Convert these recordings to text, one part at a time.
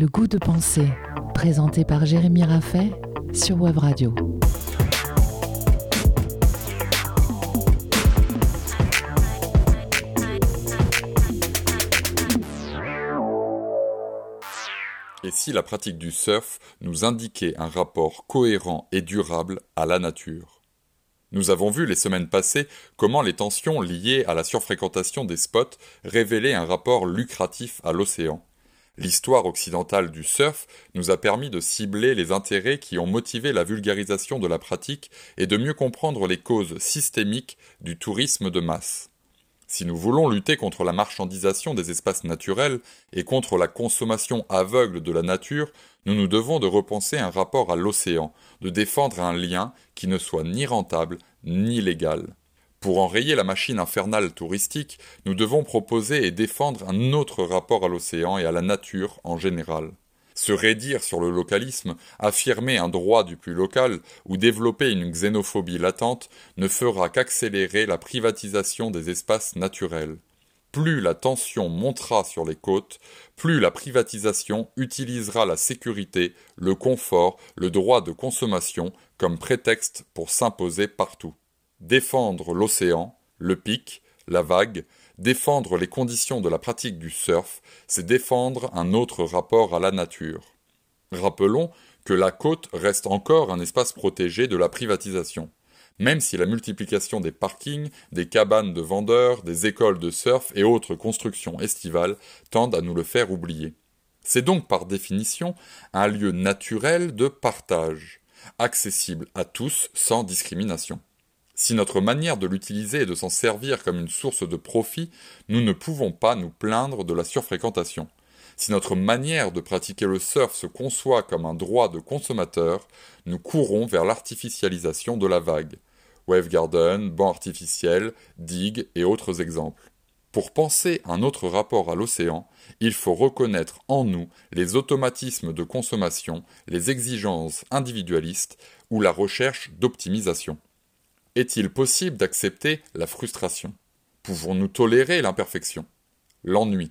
Le goût de penser, présenté par Jérémy Raffet sur Web Radio. Et si la pratique du surf nous indiquait un rapport cohérent et durable à la nature? Nous avons vu les semaines passées comment les tensions liées à la surfréquentation des spots révélaient un rapport lucratif à l'océan. L'histoire occidentale du surf nous a permis de cibler les intérêts qui ont motivé la vulgarisation de la pratique et de mieux comprendre les causes systémiques du tourisme de masse. Si nous voulons lutter contre la marchandisation des espaces naturels et contre la consommation aveugle de la nature, nous nous devons de repenser un rapport à l'océan, de défendre un lien qui ne soit ni rentable ni légal. Pour enrayer la machine infernale touristique, nous devons proposer et défendre un autre rapport à l'océan et à la nature en général. Se raidir sur le localisme, affirmer un droit du plus local ou développer une xénophobie latente ne fera qu'accélérer la privatisation des espaces naturels. Plus la tension montera sur les côtes, plus la privatisation utilisera la sécurité, le confort, le droit de consommation comme prétexte pour s'imposer partout. Défendre l'océan, le pic, la vague, Défendre les conditions de la pratique du surf, c'est défendre un autre rapport à la nature. Rappelons que la côte reste encore un espace protégé de la privatisation, même si la multiplication des parkings, des cabanes de vendeurs, des écoles de surf et autres constructions estivales tendent à nous le faire oublier. C'est donc par définition un lieu naturel de partage, accessible à tous sans discrimination. Si notre manière de l'utiliser est de s'en servir comme une source de profit, nous ne pouvons pas nous plaindre de la surfréquentation. Si notre manière de pratiquer le surf se conçoit comme un droit de consommateur, nous courons vers l'artificialisation de la vague. Wave garden, bancs artificiels, digues et autres exemples. Pour penser un autre rapport à l'océan, il faut reconnaître en nous les automatismes de consommation, les exigences individualistes ou la recherche d'optimisation. Est-il possible d'accepter la frustration? Pouvons-nous tolérer l'imperfection? L'ennui?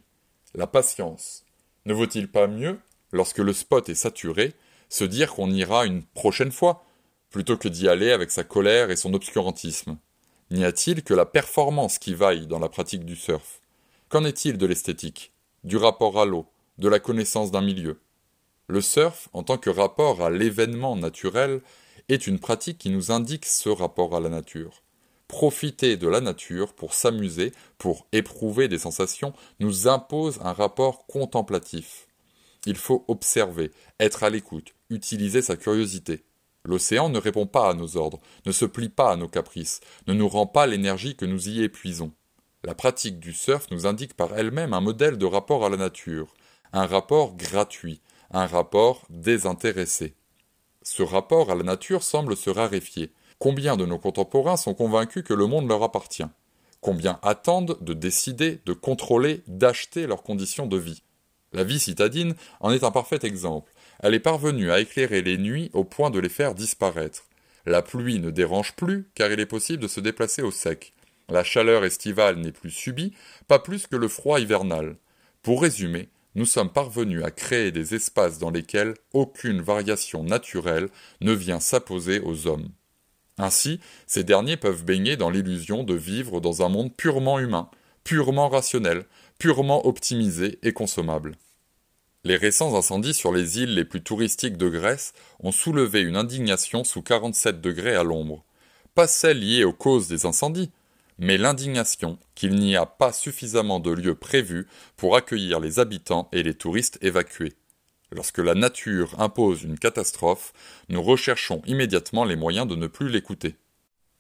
La patience? Ne vaut-il pas mieux, lorsque le spot est saturé, se dire qu'on ira une prochaine fois, plutôt que d'y aller avec sa colère et son obscurantisme? N'y a-t-il que la performance qui vaille dans la pratique du surf? Qu'en est-il de l'esthétique, du rapport à l'eau, de la connaissance d'un milieu? Le surf, en tant que rapport à l'événement naturel, est une pratique qui nous indique ce rapport à la nature. Profiter de la nature pour s'amuser, pour éprouver des sensations, nous impose un rapport contemplatif. Il faut observer, être à l'écoute, utiliser sa curiosité. L'océan ne répond pas à nos ordres, ne se plie pas à nos caprices, ne nous rend pas l'énergie que nous y épuisons. La pratique du surf nous indique par elle-même un modèle de rapport à la nature, un rapport gratuit, un rapport désintéressé. Ce rapport à la nature semble se raréfier. Combien de nos contemporains sont convaincus que le monde leur appartient? Combien attendent de décider, de contrôler, d'acheter leurs conditions de vie? La vie citadine en est un parfait exemple. Elle est parvenue à éclairer les nuits au point de les faire disparaître. La pluie ne dérange plus car il est possible de se déplacer au sec. La chaleur estivale n'est plus subie, pas plus que le froid hivernal. Pour résumer, nous sommes parvenus à créer des espaces dans lesquels aucune variation naturelle ne vient s'apposer aux hommes. Ainsi, ces derniers peuvent baigner dans l'illusion de vivre dans un monde purement humain, purement rationnel, purement optimisé et consommable. Les récents incendies sur les îles les plus touristiques de Grèce ont soulevé une indignation sous 47 degrés à l'ombre. Pas celle liée aux causes des incendies, mais l'indignation qu'il n'y a pas suffisamment de lieux prévus pour accueillir les habitants et les touristes évacués. Lorsque la nature impose une catastrophe, nous recherchons immédiatement les moyens de ne plus l'écouter.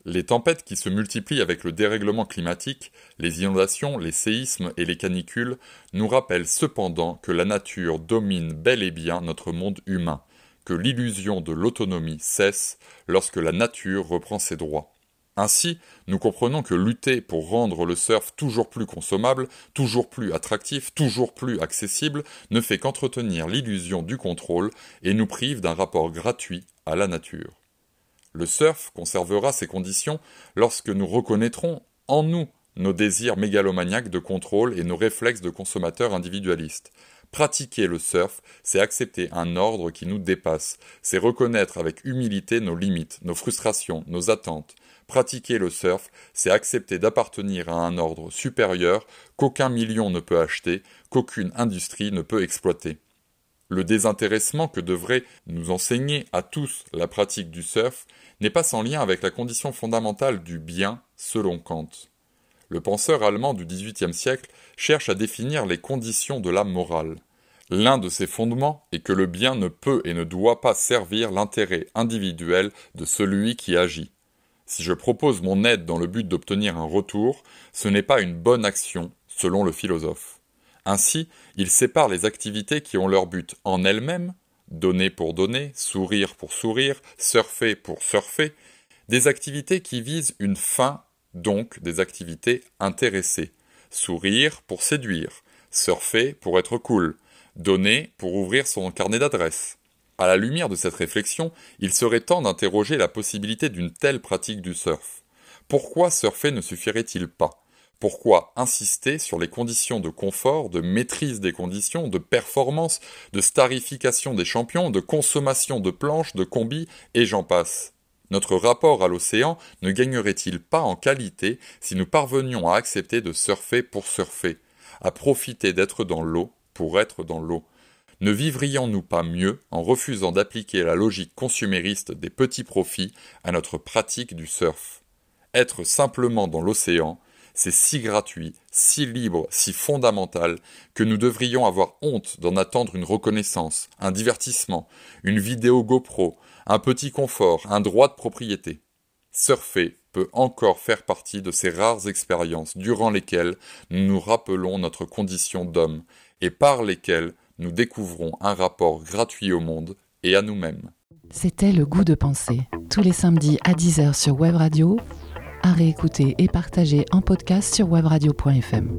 Les tempêtes qui se multiplient avec le dérèglement climatique, les inondations, les séismes et les canicules nous rappellent cependant que la nature domine bel et bien notre monde humain, que l'illusion de l'autonomie cesse lorsque la nature reprend ses droits. Ainsi, nous comprenons que lutter pour rendre le surf toujours plus consommable, toujours plus attractif, toujours plus accessible, ne fait qu'entretenir l'illusion du contrôle et nous prive d'un rapport gratuit à la nature. Le surf conservera ses conditions lorsque nous reconnaîtrons en nous nos désirs mégalomaniaques de contrôle et nos réflexes de consommateurs individualistes. Pratiquer le surf, c'est accepter un ordre qui nous dépasse, c'est reconnaître avec humilité nos limites, nos frustrations, nos attentes. Pratiquer le surf, c'est accepter d'appartenir à un ordre supérieur qu'aucun million ne peut acheter, qu'aucune industrie ne peut exploiter. Le désintéressement que devrait nous enseigner à tous la pratique du surf n'est pas sans lien avec la condition fondamentale du bien selon Kant. Le penseur allemand du XVIIIe siècle cherche à définir les conditions de la morale. L'un de ses fondements est que le bien ne peut et ne doit pas servir l'intérêt individuel de celui qui agit. Si je propose mon aide dans le but d'obtenir un retour, ce n'est pas une bonne action, selon le philosophe. Ainsi, il sépare les activités qui ont leur but en elles-mêmes, donner pour donner, sourire pour sourire, surfer pour surfer, des activités qui visent une fin donc des activités intéressées. Sourire pour séduire, surfer pour être cool, donner pour ouvrir son carnet d'adresses. À la lumière de cette réflexion, il serait temps d'interroger la possibilité d'une telle pratique du surf. Pourquoi surfer ne suffirait-il pas? Pourquoi insister sur les conditions de confort, de maîtrise des conditions, de performance, de starification des champions, de consommation de planches, de combis, et j'en passe? Notre rapport à l'océan ne gagnerait-il pas en qualité si nous parvenions à accepter de surfer pour surfer, à profiter d'être dans l'eau pour être dans l'eau? Ne vivrions-nous pas mieux en refusant d'appliquer la logique consumériste des petits profits à notre pratique du surf? Être simplement dans l'océan, c'est si gratuit, si libre, si fondamental, que nous devrions avoir honte d'en attendre une reconnaissance, un divertissement, une vidéo GoPro, un petit confort, un droit de propriété. Surfer peut encore faire partie de ces rares expériences durant lesquelles nous nous rappelons notre condition d'homme et par lesquelles nous découvrons un rapport gratuit au monde et à nous-mêmes. C'était le goût de penser, tous les samedis à 10h sur Web Radio, à réécouter et partager en podcast sur webradio.fm.